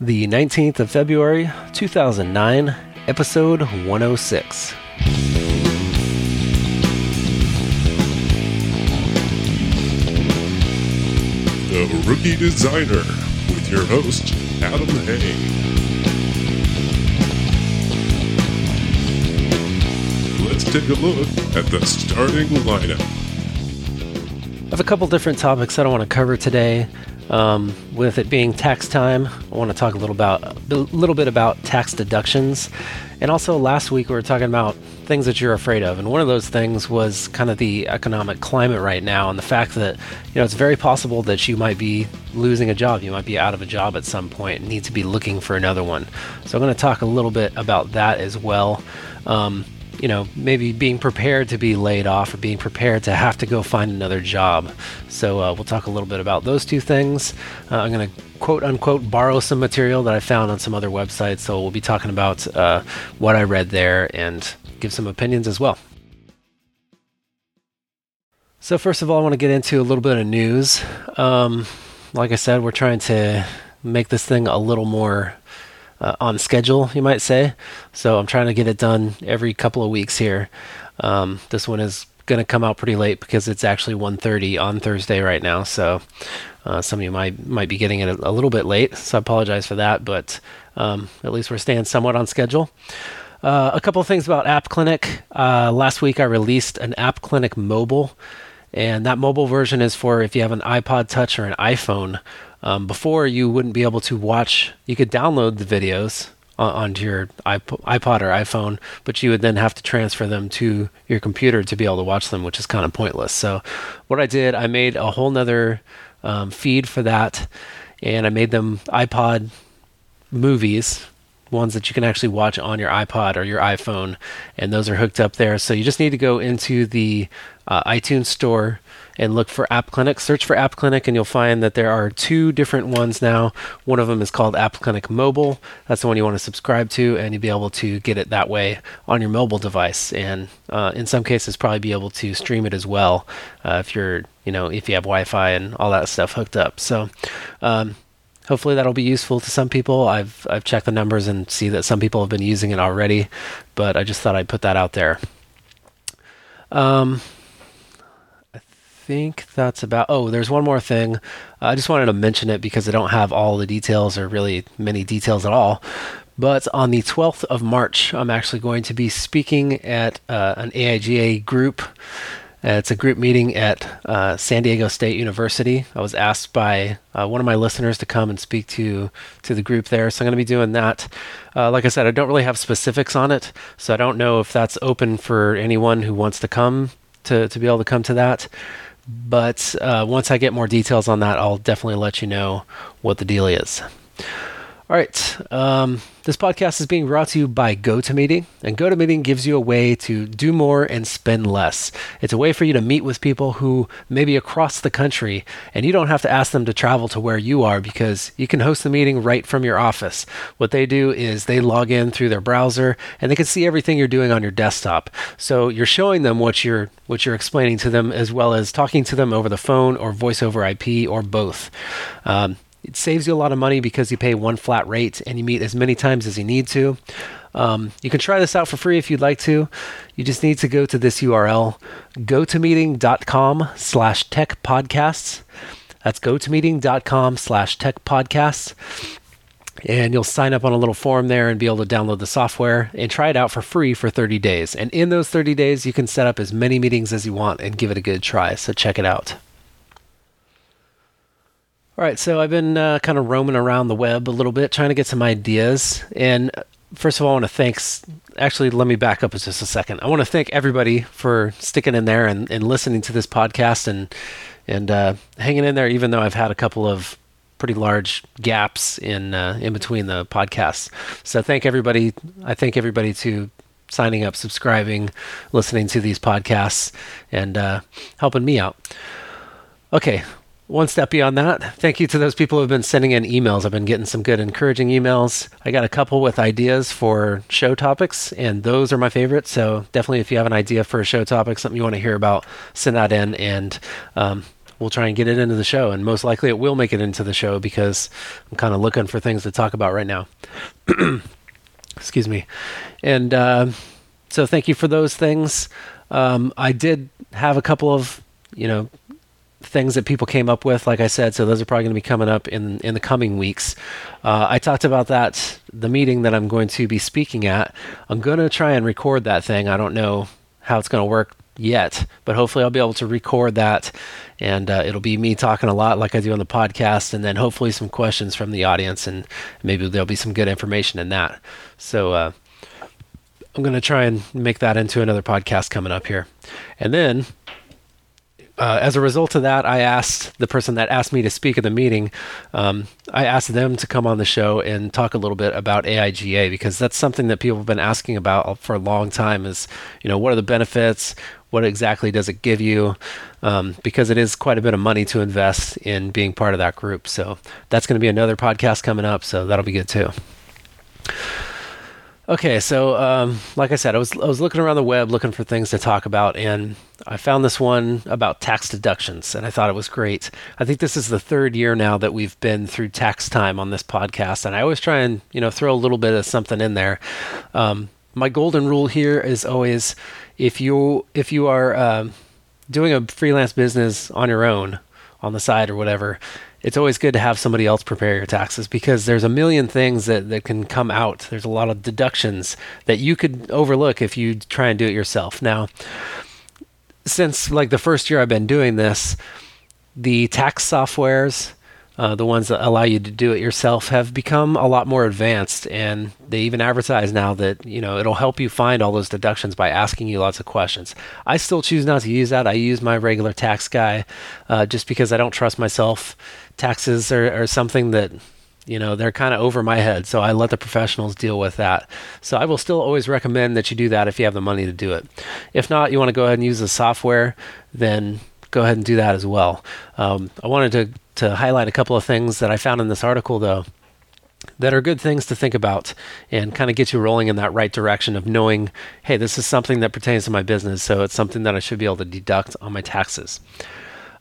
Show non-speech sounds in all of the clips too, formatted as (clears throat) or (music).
the 19th of February, 2009, episode 106. The Rookie Designer with your host, Adam Hay. Let's take a look at the starting lineup. I have a couple different topics that I want to cover today. Um, with it being tax time, I want to talk a little about a little bit about tax deductions, and also last week we were talking about things that you're afraid of, and one of those things was kind of the economic climate right now, and the fact that you know it's very possible that you might be losing a job, you might be out of a job at some point, and need to be looking for another one. So I'm going to talk a little bit about that as well. Um, you know, maybe being prepared to be laid off or being prepared to have to go find another job. So uh, we'll talk a little bit about those two things. Uh, I'm going to quote unquote borrow some material that I found on some other websites. So we'll be talking about uh, what I read there and give some opinions as well. So, first of all, I want to get into a little bit of news. Um, like I said, we're trying to make this thing a little more uh, on schedule, you might say. So I'm trying to get it done every couple of weeks here. Um, this one is going to come out pretty late because it's actually 1:30 on Thursday right now. So uh, some of you might might be getting it a, a, little bit late. So I apologize for that, but um, at least we're staying somewhat on schedule. Uh, a couple of things about App Clinic. Uh, last week I released an App Clinic mobile, and that mobile version is for if you have an iPod Touch or an iPhone. Um, before, you wouldn't be able to watch, you could download the videos onto your iPod or iPhone, but you would then have to transfer them to your computer to be able to watch them, which is kind of pointless. So, what I did, I made a whole nother um, feed for that, and I made them iPod movies, ones that you can actually watch on your iPod or your iPhone, and those are hooked up there. So, you just need to go into the uh, iTunes store and look for App Clinic. Search for App Clinic, and you'll find that there are two different ones now. One of them is called App Clinic Mobile. That's the one you want to subscribe to, and you'll be able to get it that way on your mobile device. And uh, in some cases, probably be able to stream it as well uh, if you're, you know, if you have Wi-Fi and all that stuff hooked up. So. Um, hopefully that'll be useful to some people. I've I've checked the numbers and see that some people have been using it already, but I just thought I'd put that out there. Um, I think that's about. Oh, there's one more thing. I just wanted to mention it because I don't have all the details or really many details at all. But on the 12th of March, I'm actually going to be speaking at uh, an AIGA group. Uh, it's a group meeting at uh, San Diego State University. I was asked by uh, one of my listeners to come and speak to to the group there, so I'm going to be doing that. Uh, like I said, I don't really have specifics on it, so I don't know if that's open for anyone who wants to come to to be able to come to that. But uh, once I get more details on that, I'll definitely let you know what the deal is. All right. Um, this podcast is being brought to you by GoToMeeting, and GoToMeeting gives you a way to do more and spend less. It's a way for you to meet with people who may be across the country, and you don't have to ask them to travel to where you are because you can host the meeting right from your office. What they do is they log in through their browser, and they can see everything you're doing on your desktop. So you're showing them what you're what you're explaining to them, as well as talking to them over the phone or voice over IP or both. Um, it saves you a lot of money because you pay one flat rate and you meet as many times as you need to. Um, you can try this out for free if you'd like to. You just need to go to this URL, gotomeeting.com slash tech podcasts. That's gotomeeting.com slash tech podcasts. And you'll sign up on a little form there and be able to download the software and try it out for free for 30 days. And in those 30 days, you can set up as many meetings as you want and give it a good try. So check it out. All right, so I've been uh, kind of roaming around the web a little bit, trying to get some ideas. And first of all, I want to thank. Actually, let me back up just a second. I want to thank everybody for sticking in there and, and listening to this podcast and and uh, hanging in there, even though I've had a couple of pretty large gaps in uh, in between the podcasts. So thank everybody. I thank everybody to signing up, subscribing, listening to these podcasts, and uh, helping me out. Okay, one step beyond that, thank you to those people who have been sending in emails. I've been getting some good, encouraging emails. I got a couple with ideas for show topics, and those are my favorites. So definitely, if you have an idea for a show topic, something you want to hear about, send that in, and um, we'll try and get it into the show, and most likely it will make it into the show because I'm kind of looking for things to talk about right now. (clears throat) Excuse me, and uh, so thank you for those things. Um, I did have a couple of you know things that people came up with, like I said. So those are probably going to be coming up in in the coming weeks. Uh, I talked about that the meeting that I'm going to be speaking at. I'm going to try and record that thing. I don't know how it's going to work yet, but hopefully I'll be able to record that, and uh, it'll be me talking a lot like I do on the podcast, and then hopefully some questions from the audience, and maybe there'll be some good information in that. So. Uh, I'm going to try and make that into another podcast coming up here. And then uh, as a result of that, I asked the person that asked me to speak at the meeting, um, I asked them to come on the show and talk a little bit about AIGA because that's something that people have been asking about for a long time is, you know, what are the benefits? What exactly does it give you? Um, because it is quite a bit of money to invest in being part of that group. So that's going to be another podcast coming up. So that'll be good too. Okay, so um, like I said, I was I was looking around the web looking for things to talk about, and I found this one about tax deductions, and I thought it was great. I think this is the third year now that we've been through tax time on this podcast, and I always try and you know throw a little bit of something in there. Um, my golden rule here is always if you if you are um, doing a freelance business on your own on the side or whatever it's always good to have somebody else prepare your taxes because there's a million things that, that can come out. There's a lot of deductions that you could overlook if you try and do it yourself. Now, since like the first year I've been doing this, the tax softwares uh, the ones that allow you to do it yourself have become a lot more advanced. And they even advertise now that you know it'll help you find all those deductions by asking you lots of questions. I still choose not to use that. I use my regular tax guy uh, just because i don't trust myself. Taxes are, are something that you know they're kind of over my head so i let the professionals deal with that. So i will still always recommend that you do that if you have the money to do it. If not you want to go ahead and use the software then go ahead and do that as well um, i wanted to to highlight a couple of things that I found in this article, though, that are good things to think about and kind of get you rolling in that right direction of knowing, hey, this is something that pertains to my business, so it's something that I should be able to deduct on my taxes.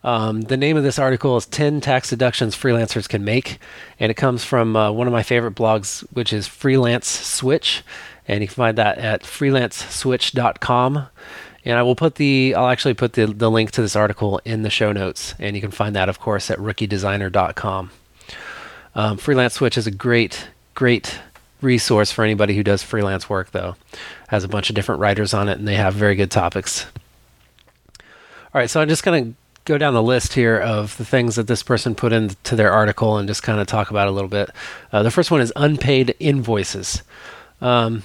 Um, the name of this article is 10 Tax Deductions Freelancers Can Make, and it comes from uh, one of my favorite blogs, which is Freelance Switch, and you can find that at freelanceswitch.com. And I will put the, I'll actually put the, the link to this article in the show notes. And you can find that, of course, at rookiedesigner.com. Um, freelance Switch is a great, great resource for anybody who does freelance work, though. Has a bunch of different writers on it, and they have very good topics. All right, so I'm just going to go down the list here of the things that this person put into their article and just kind of talk about a little bit. Uh, the first one is unpaid invoices. Um,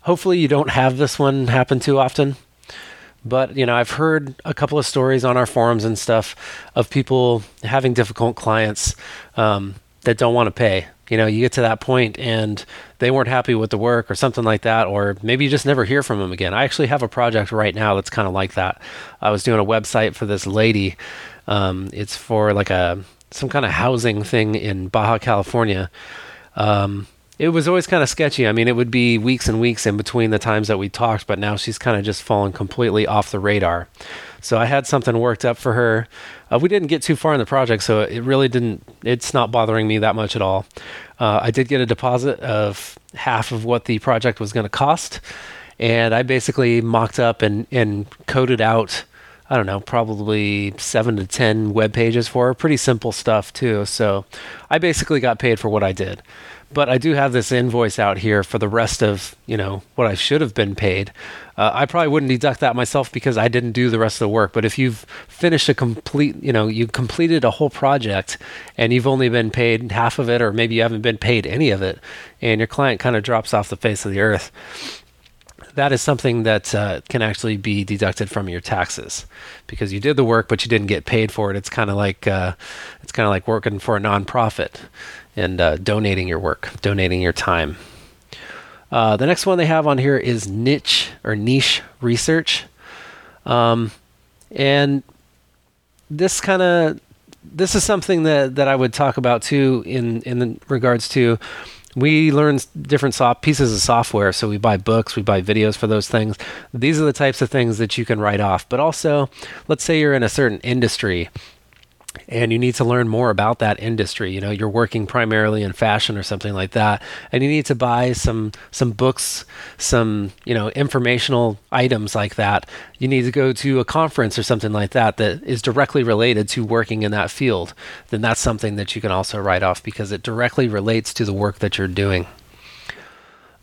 hopefully, you don't have this one happen too often. But you know, I've heard a couple of stories on our forums and stuff of people having difficult clients um, that don't want to pay. You know, you get to that point and they weren't happy with the work or something like that, or maybe you just never hear from them again. I actually have a project right now that's kind of like that. I was doing a website for this lady. Um, it's for like a some kind of housing thing in Baja California. Um, it was always kind of sketchy. I mean, it would be weeks and weeks in between the times that we talked, but now she's kind of just fallen completely off the radar. So I had something worked up for her. Uh, we didn't get too far in the project, so it really didn't. It's not bothering me that much at all. Uh, I did get a deposit of half of what the project was going to cost, and I basically mocked up and and coded out. I don't know, probably seven to 10 web pages for her. Pretty simple stuff, too. So I basically got paid for what I did but I do have this invoice out here for the rest of you know what I should have been paid. Uh, I probably wouldn't deduct that myself because I didn't do the rest of the work. But if you've finished a complete, you know, you completed a whole project and you've only been paid half of it, or maybe you haven't been paid any of it, and your client kind of drops off the face of the earth, that is something that uh, can actually be deducted from your taxes because you did the work but you didn't get paid for it. It's kind of like uh, it's kind of like working for a nonprofit and uh, donating your work, donating your time. Uh, the next one they have on here is niche or niche research, um, and this kind of this is something that, that I would talk about too in in regards to we learn different soft pieces of software. So we buy books we buy videos for those things. These are the types of things that you can write off. But also let's say you're in a certain industry and you need to learn more about that industry you know you're working primarily in fashion or something like that and you need to buy some some books some you know informational items like that. You need to go to a conference or something like that that is directly related to working in that field. Then that's something that you can also write off because it directly relates to the work that you're doing.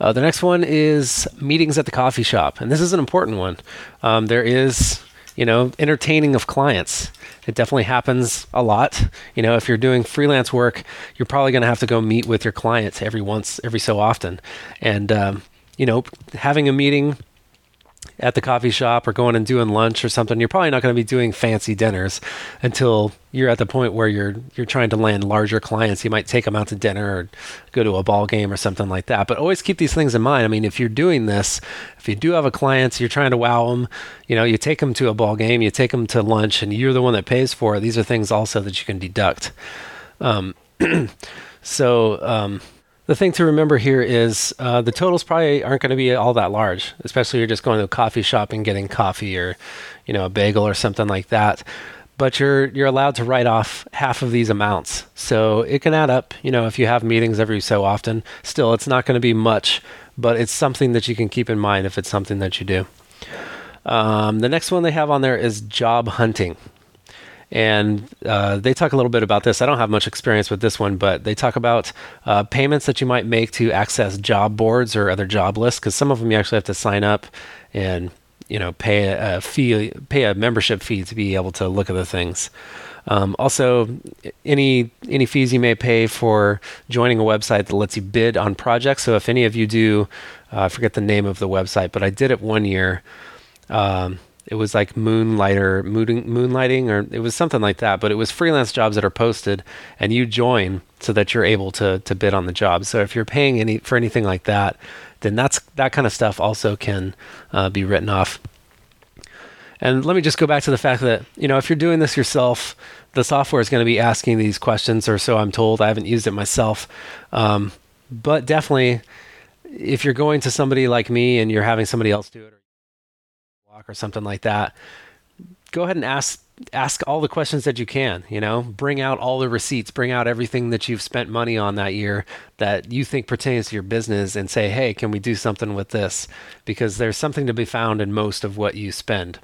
Uh, the next one is meetings at the coffee shop and this is an important one. Um, there is you know entertaining of clients it definitely happens a lot. You know, if you're doing freelance work, you're probably going to have to go meet with your clients every once, every so often. And, um, you know, having a meeting at the coffee shop or going and doing lunch or something, you're probably not going to be doing fancy dinners until you're at the point where you're you're trying to land larger clients. You might take them out to dinner or go to a ball game or something like that. But always keep these things in mind. I mean, if you're doing this, if you do have a client, you're trying to wow them. You know, you take them to a ball game, you take them to lunch, and you're the one that pays for it. These are things also that you can deduct. Um, (clears throat) so. Um, the thing to remember here is uh, the totals probably aren't going to be all that large, especially if you're just going to a coffee shop and getting coffee or, you know, a bagel or something like that. But you're you're allowed to write off half of these amounts, so it can add up. You know, if you have meetings every so often, still it's not going to be much, but it's something that you can keep in mind if it's something that you do. Um, the next one they have on there is job hunting and uh, they talk a little bit about this. I don't have much experience with this one, but they talk about uh, payments that you might make to access job boards or other job lists, because some of them you actually have to sign up and you know pay a, fee, pay a membership fee to be able to look at the things. Um, also, any any fees you may pay for joining a website that lets you bid on projects. So if any of you do, uh, I forget the name of the website, but I did it one year. Um, it was like moonlighter moon, moonlighting or it was something like that but it was freelance jobs that are posted and you join so that you're able to to bid on the job. So if you're paying any for anything like that then that's that kind of stuff also can uh, be written off. And let me just go back to the fact that you know if you're doing this yourself the software is going to be asking these questions or so i'm told. I haven't used it myself. Um, but definitely if you're going to somebody like me and you're having somebody else do it or something like that, go ahead and ask ask all the questions that you can you know? Bring out all the receipts. Bring out everything that you've spent money on that year that you think pertains to your business and say hey can we do something with this? Because there's something to be found in most of what you spend.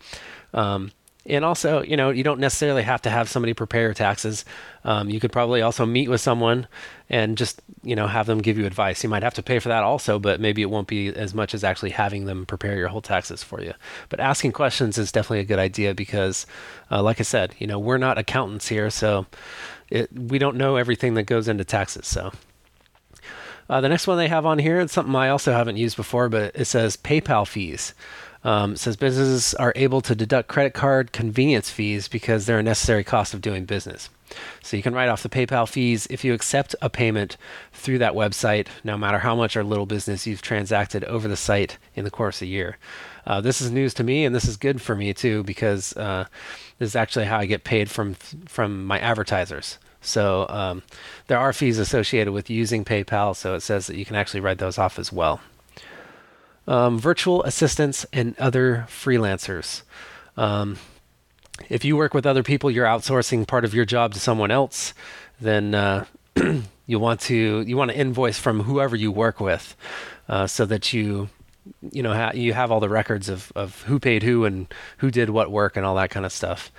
Um, and also, you know, you don't necessarily have to have somebody prepare your taxes. Um, you could probably also meet with someone and just, you know, have them give you advice. You might have to pay for that also, but maybe it won't be as much as actually having them prepare your whole taxes for you. But asking questions is definitely a good idea because, uh, like I said, you know, we're not accountants here, so it, we don't know everything that goes into taxes. So. Uh, the next one they have on here, it's something I also haven't used before, but it says PayPal fees. Um, says businesses are able to deduct credit card convenience fees because they're a necessary cost of doing business. So you can write off the PayPal fees if you accept a payment through that website, no matter how much or little business you've transacted over the site in the course of a year. Uh, this is news to me, and this is good for me too because uh, this is actually how I get paid from from my advertisers. So um, there are fees associated with using PayPal, so it says that you can actually write those off as well um, virtual assistants, and other freelancers. Um, if you work with other people, you're outsourcing part of your job to someone else. Then uh, (clears throat) you want to you want to invoice from whoever you work with, uh, so that you you know ha- you have all the records of of who paid who and who did what work and all that kind of stuff.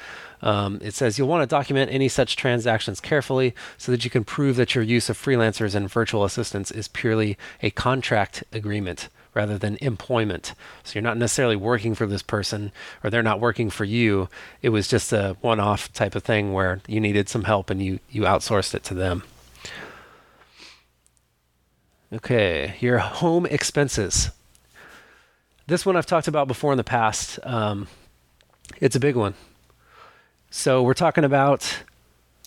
Um, it says you'll want to document any such transactions carefully so that you can prove that your use of freelancers and virtual assistants is purely a contract agreement rather than employment. So you're not necessarily working for this person or they're not working for you. It was just a one off type of thing where you needed some help and you, you outsourced it to them. Okay, your home expenses. This one I've talked about before in the past. Um, it's a big one. So we're talking about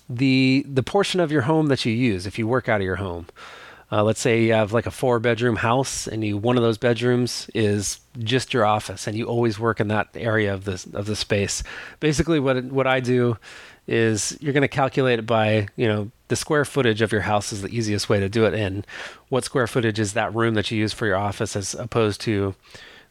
the the portion of your home that you use if you work out of your home. Uh, let's say you have like a four bedroom house and you one of those bedrooms is just your office and you always work in that area of the of the space. Basically what what I do is you're going to calculate it by, you know, the square footage of your house is the easiest way to do it and what square footage is that room that you use for your office as opposed to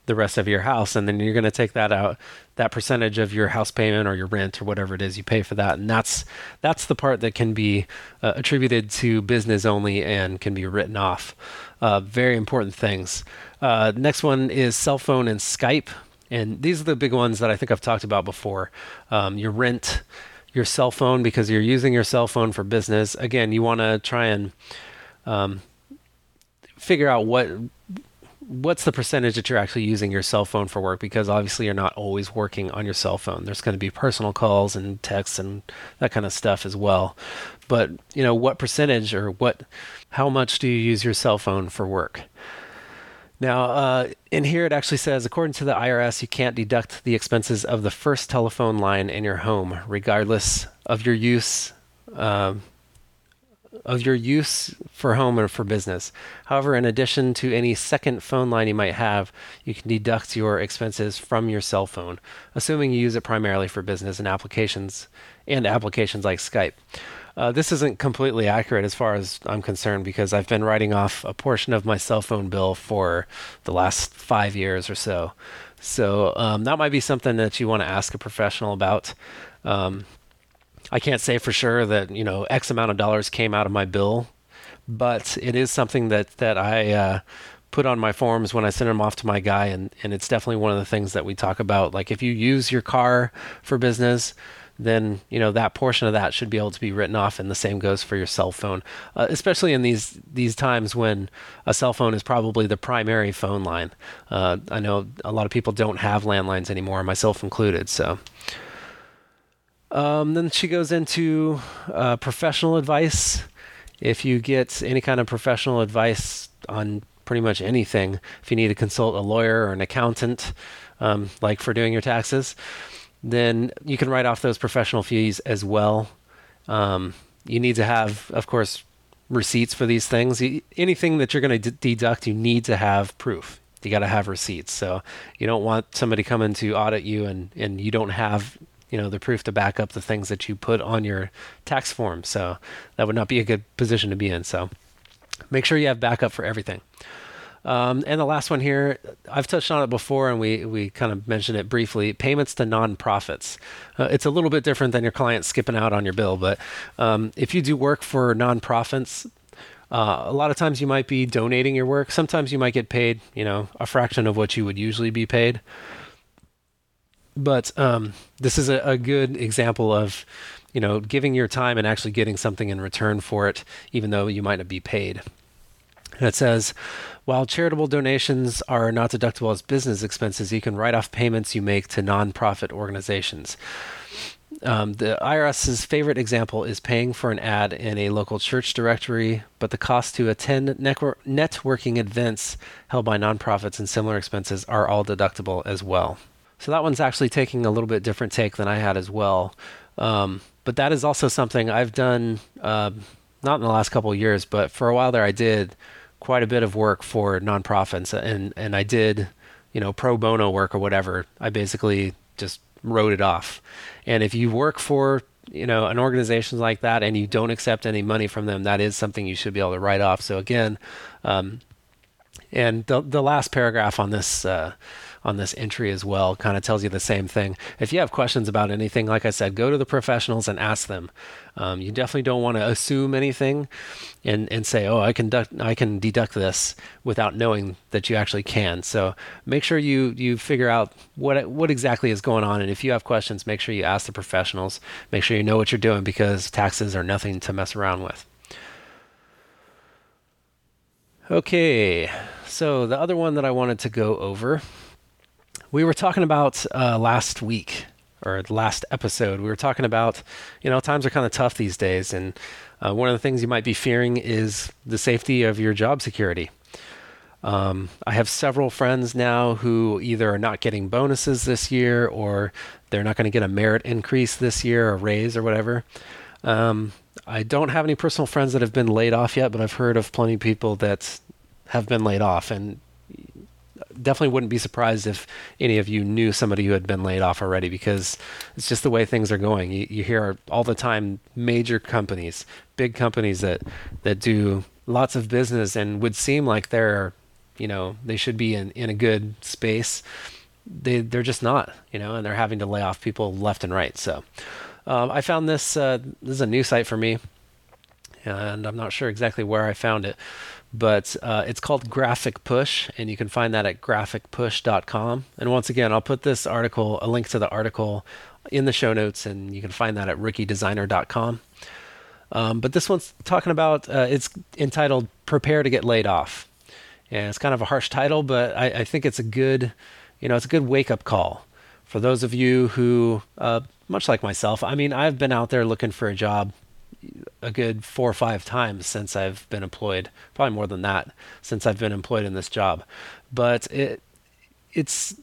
the rest of your house and then you're going to take that out that percentage of your house payment or your rent or whatever it is you pay for that. And that's that's the part that can be uh, attributed to business only and can be written off. Uh, very important things. Uh, next one is cell phone and skype. And these are the big ones that i think i've talked about before. Um, your rent your cell phone because you're using your cell phone for business. Again you want to try and um, figure out what what's the percentage that you're actually using your cell phone for work? Because obviously you're not always working on your cell phone. There's going to be personal calls and texts and that kind of stuff as well. But you know what percentage or what how much do you use your cell phone for work? Now uh, in here it actually says according to the irs you can't deduct the expenses of the first telephone line in your home regardless of your use um, of your use for home or for business. However, in addition to any second phone line you might have, you can deduct your expenses from your cell phone, assuming you use it primarily for business and applications and applications like Skype. Uh, this isn't completely accurate as far as I'm concerned because I've been writing off a portion of my cell phone bill for the last five years or so. So um, that might be something that you want to ask a professional about. Um, I can't say for sure that you know X amount of dollars came out of my bill, but it is something that that I uh, put on my forms when I send them off to my guy, and and it's definitely one of the things that we talk about. Like if you use your car for business, then you know that portion of that should be able to be written off, and the same goes for your cell phone, uh, especially in these these times when a cell phone is probably the primary phone line. Uh, I know a lot of people don't have landlines anymore, myself included, so. Um, then she goes into uh, professional advice. If you get any kind of professional advice on pretty much anything, if you need to consult a lawyer or an accountant, um, like for doing your taxes, then you can write off those professional fees as well. Um, you need to have, of course, receipts for these things. Anything that you're going to d- deduct, you need to have proof. You got to have receipts. So you don't want somebody coming to audit you and, and you don't have you know the proof to back up the things that you put on your tax form. So that would not be a good position to be in. So make sure you have backup for everything. Um, and the last one here, I've touched on it before, and we we kind of mentioned it briefly. Payments to nonprofits. Uh, it's a little bit different than your client skipping out on your bill, but um, if you do work for nonprofits, uh, a lot of times you might be donating your work. Sometimes you might get paid, you know, a fraction of what you would usually be paid but um, this is a, a, good example of you know giving your time and actually getting something in return for it even though you might not be paid it says while charitable donations are not deductible as business expenses you can write off payments you make to nonprofit organizations um, the IRS's favorite example is paying for an ad in a local church directory, but the cost to attend networking events held by nonprofits and similar expenses are all deductible as well. So that one's actually taking a little bit different take than I had as well. Um, but that is also something I've done, uh, not in the last couple of years, but for a while there, I did quite a bit of work for nonprofits, and and I did, you know, pro bono work or whatever. I basically just wrote it off. And if you work for you know an organization like that and you don't accept any money from them, that is something you should be able to write off. So again, um, and the the last paragraph on this. Uh, on this entry as well kind of tells you the same thing. If you have questions about anything, like I said, go to the professionals and ask them. Um, you definitely don't want to assume anything and, and say, oh, I can, I can deduct this without knowing that you actually can. So make sure you, you figure out what, what exactly is going on. And if you have questions, make sure you ask the professionals. Make sure you know what you're doing because taxes are nothing to mess around with. Okay, so the other one that I wanted to go over we were talking about uh, last week or last episode. We were talking about, you know, times are kind of tough these days, and uh, one of the things you might be fearing is the safety of your job security. Um, I have several friends now who either are not getting bonuses this year or they're not going to get a merit increase this year, a raise or whatever. Um, I don't have any personal friends that have been laid off yet, but I've heard of plenty of people that have been laid off. And definitely wouldn't be surprised if any of you knew somebody who had been laid off already because it's just the way things are going. You, you hear all the time major companies, big companies that that do lots of business and would seem like they're you know they should be in in a good space. They they're just not you know and they're having to lay off people left and right. So um, i found this uh, this is a new site for me and i'm not sure exactly where i found it but uh, it's called graphic push and you can find that at graphicpush.com and once again i'll put this article a link to the article in the show notes and you can find that at rookiedesigner.com um, but this one's talking about uh, it's entitled prepare to get laid off. And it's kind of a harsh title but I, I think it's a good you know it's a good wake up call for those of you who uh, much like myself i mean i've been out there looking for a job a good four or five times since I've been employed, probably more than that since I've been employed in this job. But it it's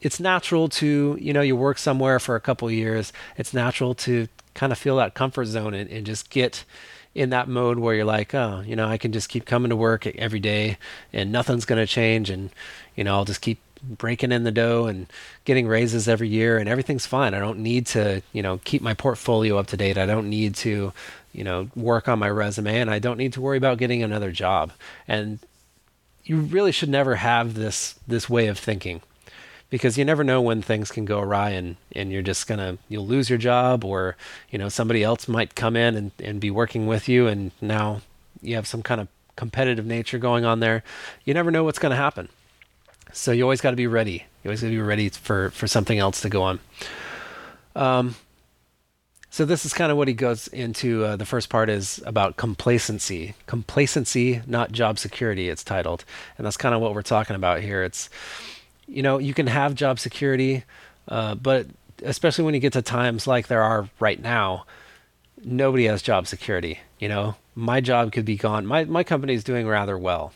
it's natural to you know you work somewhere for a couple years. It's natural to kind of feel that comfort zone and, and just get in that mode where you're like, oh, you know, I can just keep coming to work every day and nothing's going to change, and you know, I'll just keep breaking in the dough and getting raises every year and everything's fine. I don't need to, you know, keep my portfolio up to date. I don't need to, you know, work on my resume and I don't need to worry about getting another job. And you really should never have this this way of thinking because you never know when things can go awry and, and you're just gonna you'll lose your job or you know somebody else might come in and, and be working with you and now you have some kind of competitive nature going on there you never know what's going to happen so you always got to be ready. You always got to be ready for for something else to go on. Um, so this is kind of what he goes into. Uh, the first part is about complacency. Complacency, not job security. It's titled, and that's kind of what we're talking about here. It's you know you can have job security, uh, but especially when you get to times like there are right now, nobody has job security. You know, my job could be gone. My my company is doing rather well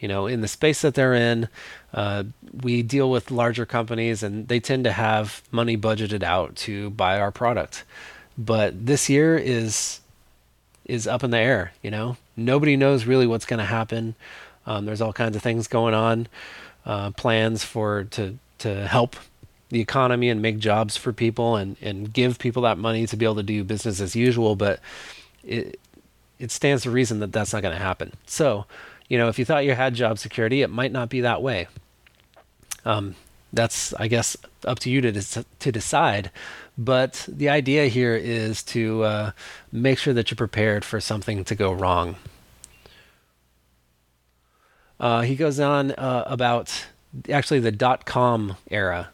you know, in the space that they're in, uh, we deal with larger companies and they tend to have money budgeted out to buy our product. But this year is is up in the air. You know, nobody knows really what's going to happen. Um, there's all kinds of things going on, uh, plans for to to help the economy and make jobs for people and and give people that money to be able to do business as usual. But it it stands to reason that that's not going to happen. So you know, if you thought you had job security, it might not be that way. Um, that's, I guess, up to you to to decide. But the idea here is to uh, make sure that you're prepared for something to go wrong. Uh, he goes on uh, about actually the dot com era,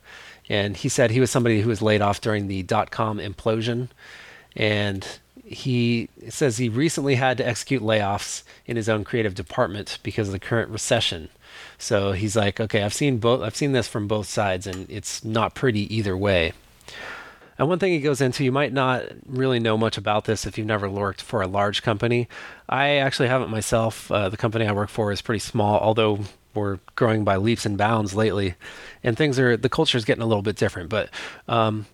and he said he was somebody who was laid off during the dot com implosion, and he says he recently had to execute layoffs in his own creative department because of the current recession. So he's like, okay, I've seen both. I've seen this from both sides, and it's not pretty either way. And one thing he goes into, you might not really know much about this if you've never worked for a large company. I actually haven't myself. Uh, the company I work for is pretty small, although we're growing by leaps and bounds lately, and things are the culture is getting a little bit different. But um,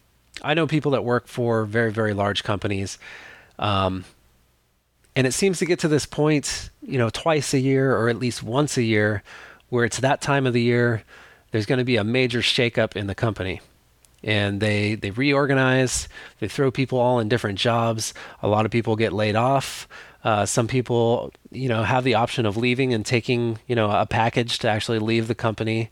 I know people that work for very very large companies, um, and it seems to get to this point, you know, twice a year or at least once a year, where it's that time of the year. There's going to be a major shakeup in the company, and they they reorganize. They throw people all in different jobs. A lot of people get laid off. Uh, some people, you know, have the option of leaving and taking, you know, a package to actually leave the company.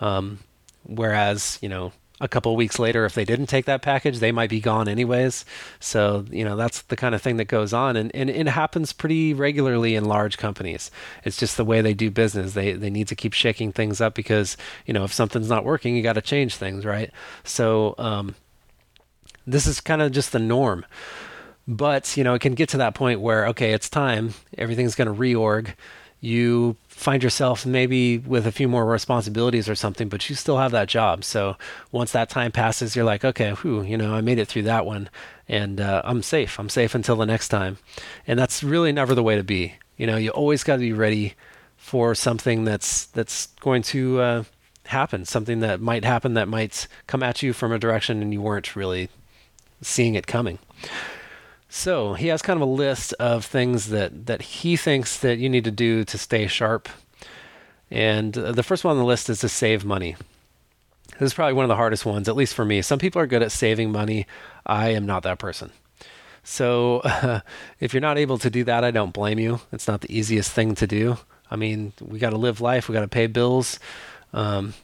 Um, whereas, you know, a couple weeks later if they didn't take that package they might be gone anyways. So you know that's the kind of thing that goes on. And, and it happens pretty regularly in large companies. It's just the way they do business. They they need to keep shaking things up because you know if something's not working you got to change things right? So um, this is kind of just the norm. But you know it can get to that point where okay it's time. Everything's going to reorg. You find yourself maybe with a few more responsibilities or something, but you still have that job. So once that time passes, you're like, okay, whew, you know, I made it through that one, and uh, I'm safe. I'm safe until the next time, and that's really never the way to be. You know, you always got to be ready for something that's that's going to uh, happen, something that might happen that might come at you from a direction and you weren't really seeing it coming. So he has kind of a list of things that, that he thinks that you need to do to stay sharp. And uh, the first one on the list is to save money. This is probably one of the hardest ones, at least for me. Some people are good at saving money. I am not that person. So uh, (laughs) if you're not able to do that, I don't blame you. It's not the easiest thing to do. I mean, we got to live life. We got to pay bills. Um,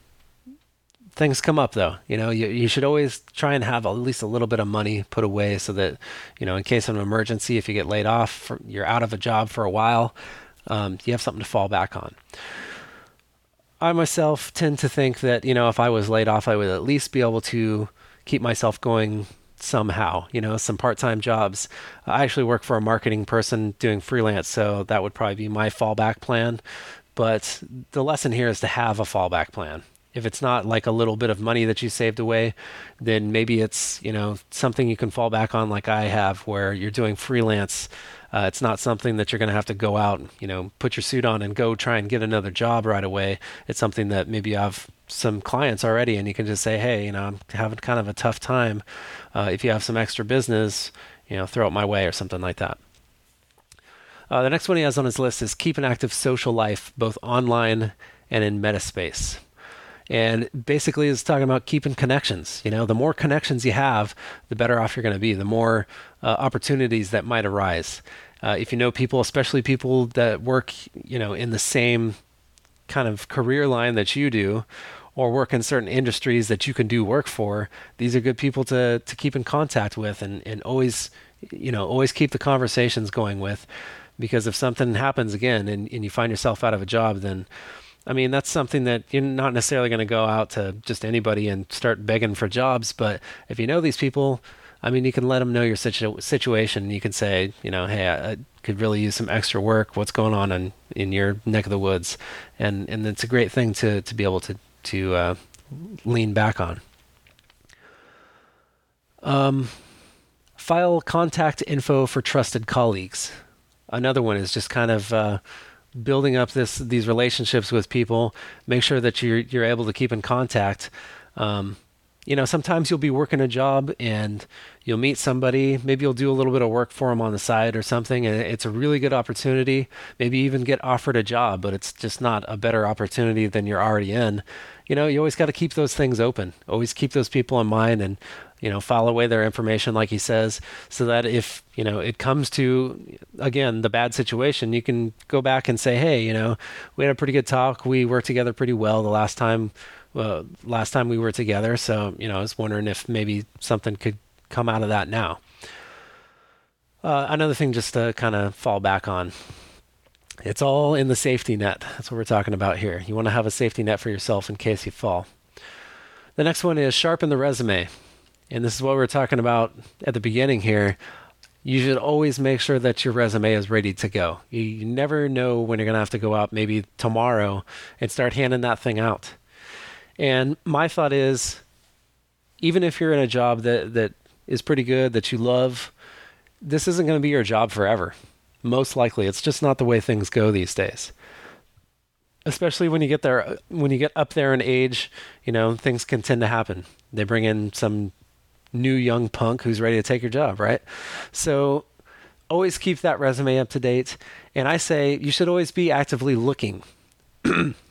things come up though. You know, you, you should always try and have at least a little bit of money put away so that, you know, in case of an emergency, if you get laid off, you're out of a job for a while, um, you have something to fall back on. I myself tend to think that, you know, if I was laid off, I would at least be able to keep myself going somehow, you know, some part time jobs. I actually work for a marketing person doing freelance, so that would probably be my fallback plan. But the lesson here is to have a fallback plan if it's not like a little bit of money that you saved away, then maybe it's you know something you can fall back on, like I have, where you're doing freelance. Uh, it's not something that you're going to have to go out, and, you know, put your suit on and go try and get another job right away. It's something that maybe you have some clients already, and you can just say, hey, you know, I'm having kind of a tough time. Uh, if you have some extra business, you know, throw it my way or something like that. Uh, the next one he has on his list is keep an active social life, both online and in meatspace and basically is talking about keeping connections you know? The more connections you have the better off you're going to be the more uh, opportunities that might arise. Uh, if you know people especially people that work you know in the same kind of career line that you do or work in certain industries that you can do work for these are good people to to keep in contact with and and always you know always keep the conversations going with. Because if something happens again and, and you find yourself out of a job then I mean, that's something that you're not necessarily going to go out to just anybody and start begging for jobs. But if you know these people, I mean, you can let them know your situ- situation. You can say, you know, hey, I, I, could really use some extra work. What's going on in, in your neck of the woods? And and it's a great thing to to be able to to uh, lean back on. Um, file contact info for trusted colleagues. Another one is just kind of. Uh, building up this these relationships with people. Make sure that you're you're able to keep in contact. Um, you know, sometimes you'll be working a job and you'll meet somebody. Maybe you'll do a little bit of work for them on the side or something, and it's a really good opportunity. Maybe even get offered a job, but it's just not a better opportunity than you're already in. You know, you always got to keep those things open. Always keep those people in mind, and you know, file away their information, like he says, so that if, you know, it comes to, again, the bad situation, you can go back and say, hey, you know, we had a pretty good talk. We worked together pretty well the last time, last time we were together. So, you know, I was wondering if maybe something could come out of that now. Uh, another thing just to kind of fall back on it's all in the safety net. That's what we're talking about here. You want to have a safety net for yourself in case you fall. The next one is sharpen the resume and this is what we are talking about at the beginning here. You should always make sure that your resume is ready to go. You never know when you're going to have to go out, maybe tomorrow, and start handing that thing out. And my thought is even if you're in a job that, that is pretty good, that you love, this isn't going to be your job forever. Most likely, it's just not the way things go these days especially when you get there when you get up there in age you know things can tend to happen they bring in some new young punk who's ready to take your job, right? So always keep that resume up to date. And I say you should always be actively looking. (clears throat)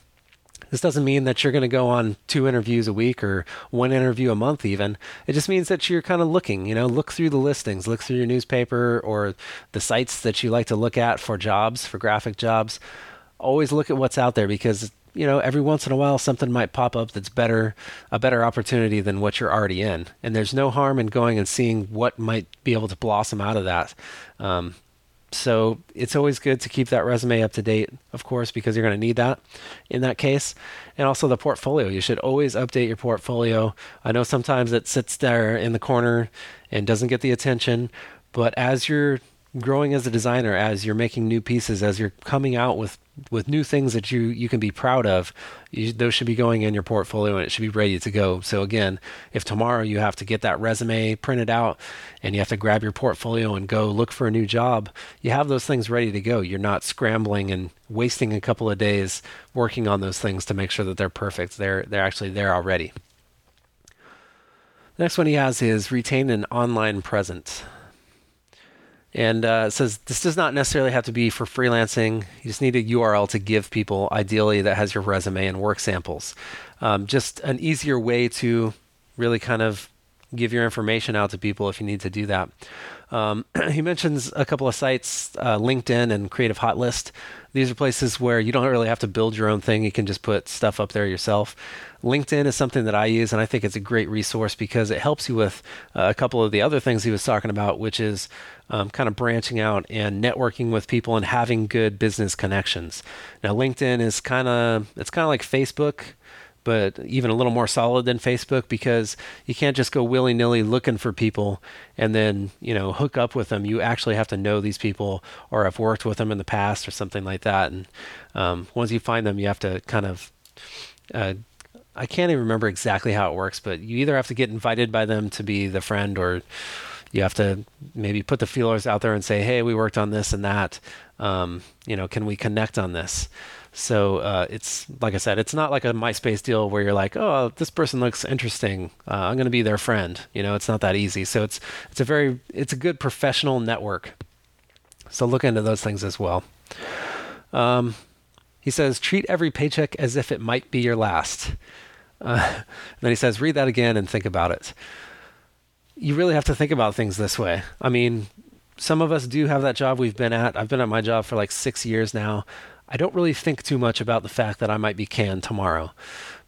this doesn't mean that you're going to go on two interviews a week or one interview a month, even. It just means that you're kind of looking, you know, look through the listings, look through your newspaper or the sites that you like to look at for jobs, for graphic jobs. Always look at what's out there because you know, every once in a while something might pop up that's better, a better opportunity than what you're already in. And there's no harm in going and seeing what might be able to blossom out of that. Um, so it's always good to keep that resume up to date, of course, because you're going to need that in that case. And also the portfolio. You should always update your portfolio. I know sometimes it sits there in the corner and doesn't get the attention, but as you're growing as a designer, as you're making new pieces, as you're coming out with with new things that you you can be proud of, you, those should be going in your portfolio and it should be ready to go. So again, if tomorrow you have to get that resume printed out and you have to grab your portfolio and go look for a new job, you have those things ready to go. You're not scrambling and wasting a couple of days working on those things to make sure that they're perfect. They're they're actually there already. The next one he has is retain an online presence. And uh, it says this does not necessarily have to be for freelancing. You just need a URL to give people, ideally, that has your resume and work samples. Um, just an easier way to really kind of give your information out to people if you need to do that. Um, (clears throat) he mentions a couple of sites, uh, LinkedIn and Creative Hot List. These are places where you don't really have to build your own thing. You can just put stuff up there yourself. LinkedIn is something that I use, and I think it's a great resource because it helps you with uh, a couple of the other things he was talking about, which is um, kind of branching out and networking with people and having good business connections. Now, LinkedIn is kind of it's kind of like Facebook but even a little more solid than Facebook because you can't just go willy nilly looking for people and then you know hook up with them. You actually have to know these people or have worked with them in the past or something like that. And um, once you find them, you have to kind of uh, I can't even remember exactly how it works, but you either have to get invited by them to be the friend or you have to maybe put the feelers out there and say, hey, we worked on this and that. Um, you know, can we connect on this? So uh, it's like I said, it's not like a MySpace deal where you're like, oh, this person looks interesting. Uh, I'm going to be their friend. You know, it's not that easy. So it's it's a very it's a good professional network. So look into those things as well. Um, he says, treat every paycheck as if it might be your last. Uh, (laughs) then he says, read that again and think about it. You really have to think about things this way. I mean, some of us do have that job we've been at. I've been at my job for like six years now. I don't really think too much about the fact that I might be canned tomorrow.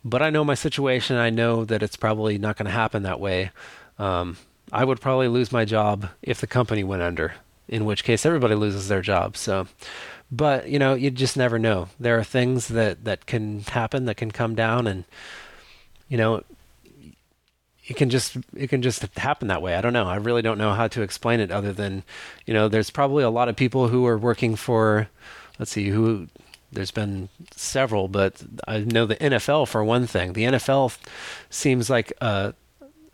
But I know my situation. I know that it's probably not going to happen that way. Um, I would probably lose my job if the company went under, in which case everybody loses their job. So, but you know, you just never know. There are things that that can happen that can come down, and you know, it can just it can just happen that way. I don't know. I really don't know how to explain it other than, you know, there's probably a lot of people who are working for let's see who there's been several, but I know the NFL for one thing. The NFL seems like uh,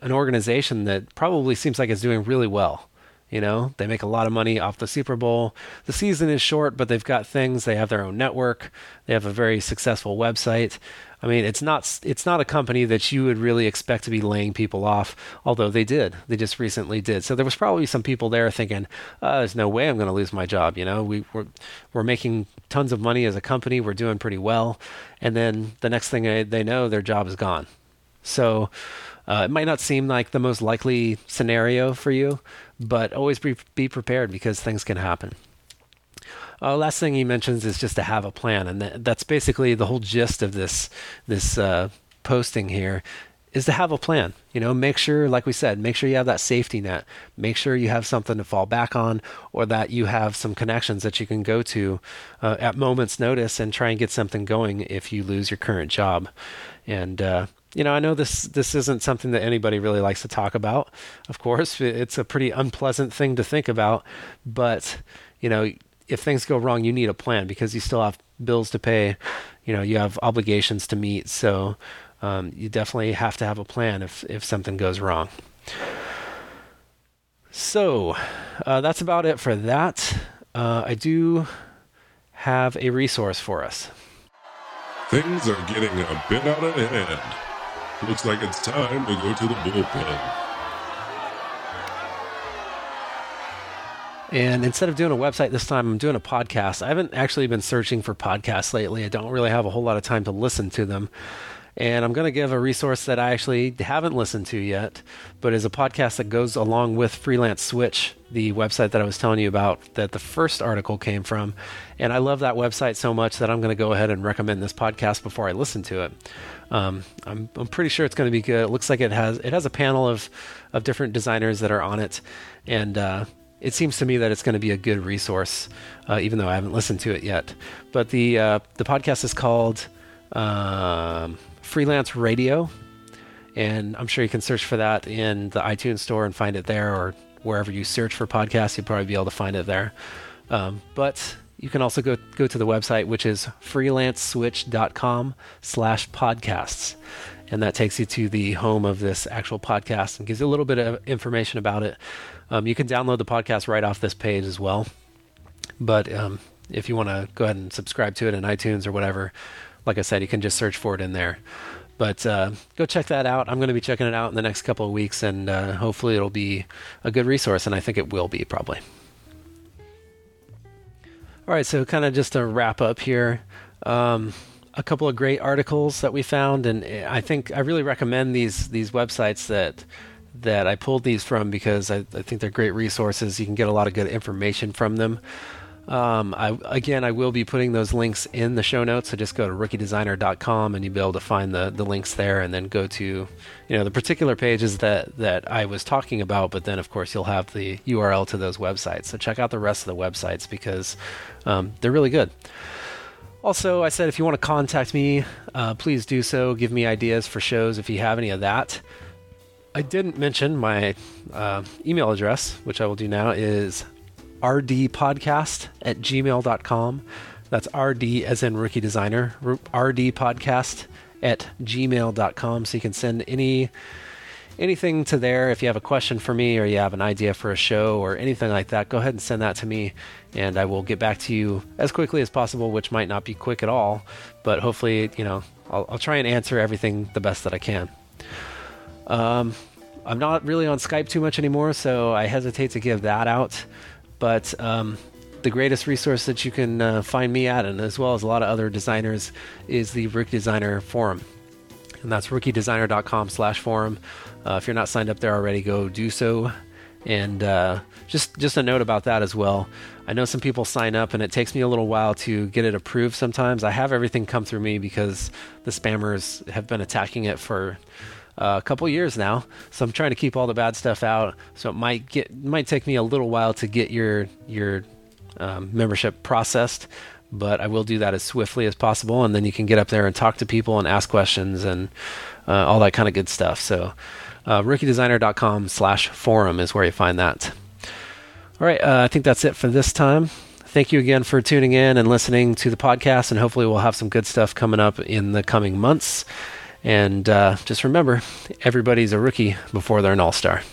an organization that probably seems like it's doing really well. You know, they make a lot of money off the Super Bowl. The season is short, but they've got things. They have their own network. They have a very successful website. I mean, it's not it's not a company that you would really expect to be laying people off, although they did. They just recently did. So there was probably some people there thinking, oh, "There's no way I'm going to lose my job." You know, we we're we're making tons of money as a company. We're doing pretty well, and then the next thing they know, their job is gone. So uh, it might not seem like the most likely scenario for you, but always be, be prepared because things can happen. Uh, last thing he mentions is just to have a plan, and that, that's basically the whole gist of this this uh, posting here is to have a plan. You know, make sure, like we said, make sure you have that safety net. Make sure you have something to fall back on, or that you have some connections that you can go to uh, at moment's notice and try and get something going if you lose your current job. And uh, you know, I know this this isn't something that anybody really likes to talk about. Of course, it's a pretty unpleasant thing to think about, but you know, if things go wrong, you need a plan because you still have bills to pay. You know, you have obligations to meet. So um, you definitely have to have a plan if if something goes wrong. So uh, that's about it for that. Uh, I do have a resource for us. Things are getting a bit out of hand. Looks like it's time to go to the bullpen. And instead of doing a website this time, I'm doing a podcast. I haven't actually been searching for podcasts lately. I don't really have a whole lot of time to listen to them. And I'm going to give a resource that I actually haven't listened to yet, but is a podcast that goes along with Freelance Switch, the website that I was telling you about that the first article came from. And I love that website so much that I'm going to go ahead and recommend this podcast before I listen to it. Um, I'm, I'm pretty sure it's going to be good. It looks like it has it has a panel of of different designers that are on it, and uh, it seems to me that it's going to be a good resource, uh, even though I haven't listened to it yet. But the uh, the podcast is called um, Freelance Radio, and I'm sure you can search for that in the iTunes store and find it there, or wherever you search for podcasts, you'll probably be able to find it there. Um, but you can also go go to the website, which is freelanceswitch.com slash podcasts. And that takes you to the home of this actual podcast and gives you a little bit of information about it. Um, you can download the podcast right off this page as well. But um, if you want to go ahead and subscribe to it in iTunes or whatever, like I said, you can just search for it in there. But uh, go check that out. I'm going to be checking it out in the next couple of weeks, and uh, hopefully it'll be a good resource, and I think it will be probably. All right, so kind of just to wrap up here, um, a couple of great articles that we found, and I think I really recommend these these websites that that I pulled these from because I, I think they're great resources. You can get a lot of good information from them. Um, I, again, I will be putting those links in the show notes. So just go to rookiedesigner.com and you'll be able to find the, the links there and then go to, you know, the particular pages that, that I was talking about. But then, of course, you'll have the URL to those websites. So check out the rest of the websites because um, they're really good. Also, I said if you want to contact me, uh, please do so. Give me ideas for shows if you have any of that. I didn't mention my uh, email address, which I will do now, is rdpodcast at gmail.com. That's RD as in rookie designer, rdpodcast at gmail.com. So you can send any anything to there if you have a question for me or you have an idea for a show or anything like that go ahead and send that to me and i will get back to you as quickly as possible which might not be quick at all but hopefully you know i'll, I'll try and answer everything the best that i can um, i'm not really on skype too much anymore so i hesitate to give that out but um, the greatest resource that you can uh, find me at, and as well as a lot of other designers, is the Rookie Designer forum, and that's rookiedesigner.com slash forum. Uh, if you're not signed up there already, go do so. And uh, just just a note about that as well. I know some people sign up, and it takes me a little while to get it approved. Sometimes I have everything come through me because the spammers have been attacking it for uh, a couple years now. So I'm trying to keep all the bad stuff out. So it might get might take me a little while to get your your um, membership processed, but I will do that as swiftly as possible, and then you can get up there and talk to people and ask questions and uh, all that kind of good stuff. So uh, rookiedesigner.com slash forum is where you find that. All right, uh, I think that's it for this time. Thank you again for tuning in and listening to the podcast, and hopefully we'll have some good stuff coming up in the coming months. And uh, just remember, everybody's a rookie before they're an all star.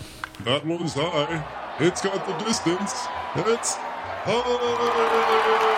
That one's high. It's got the distance. It's high.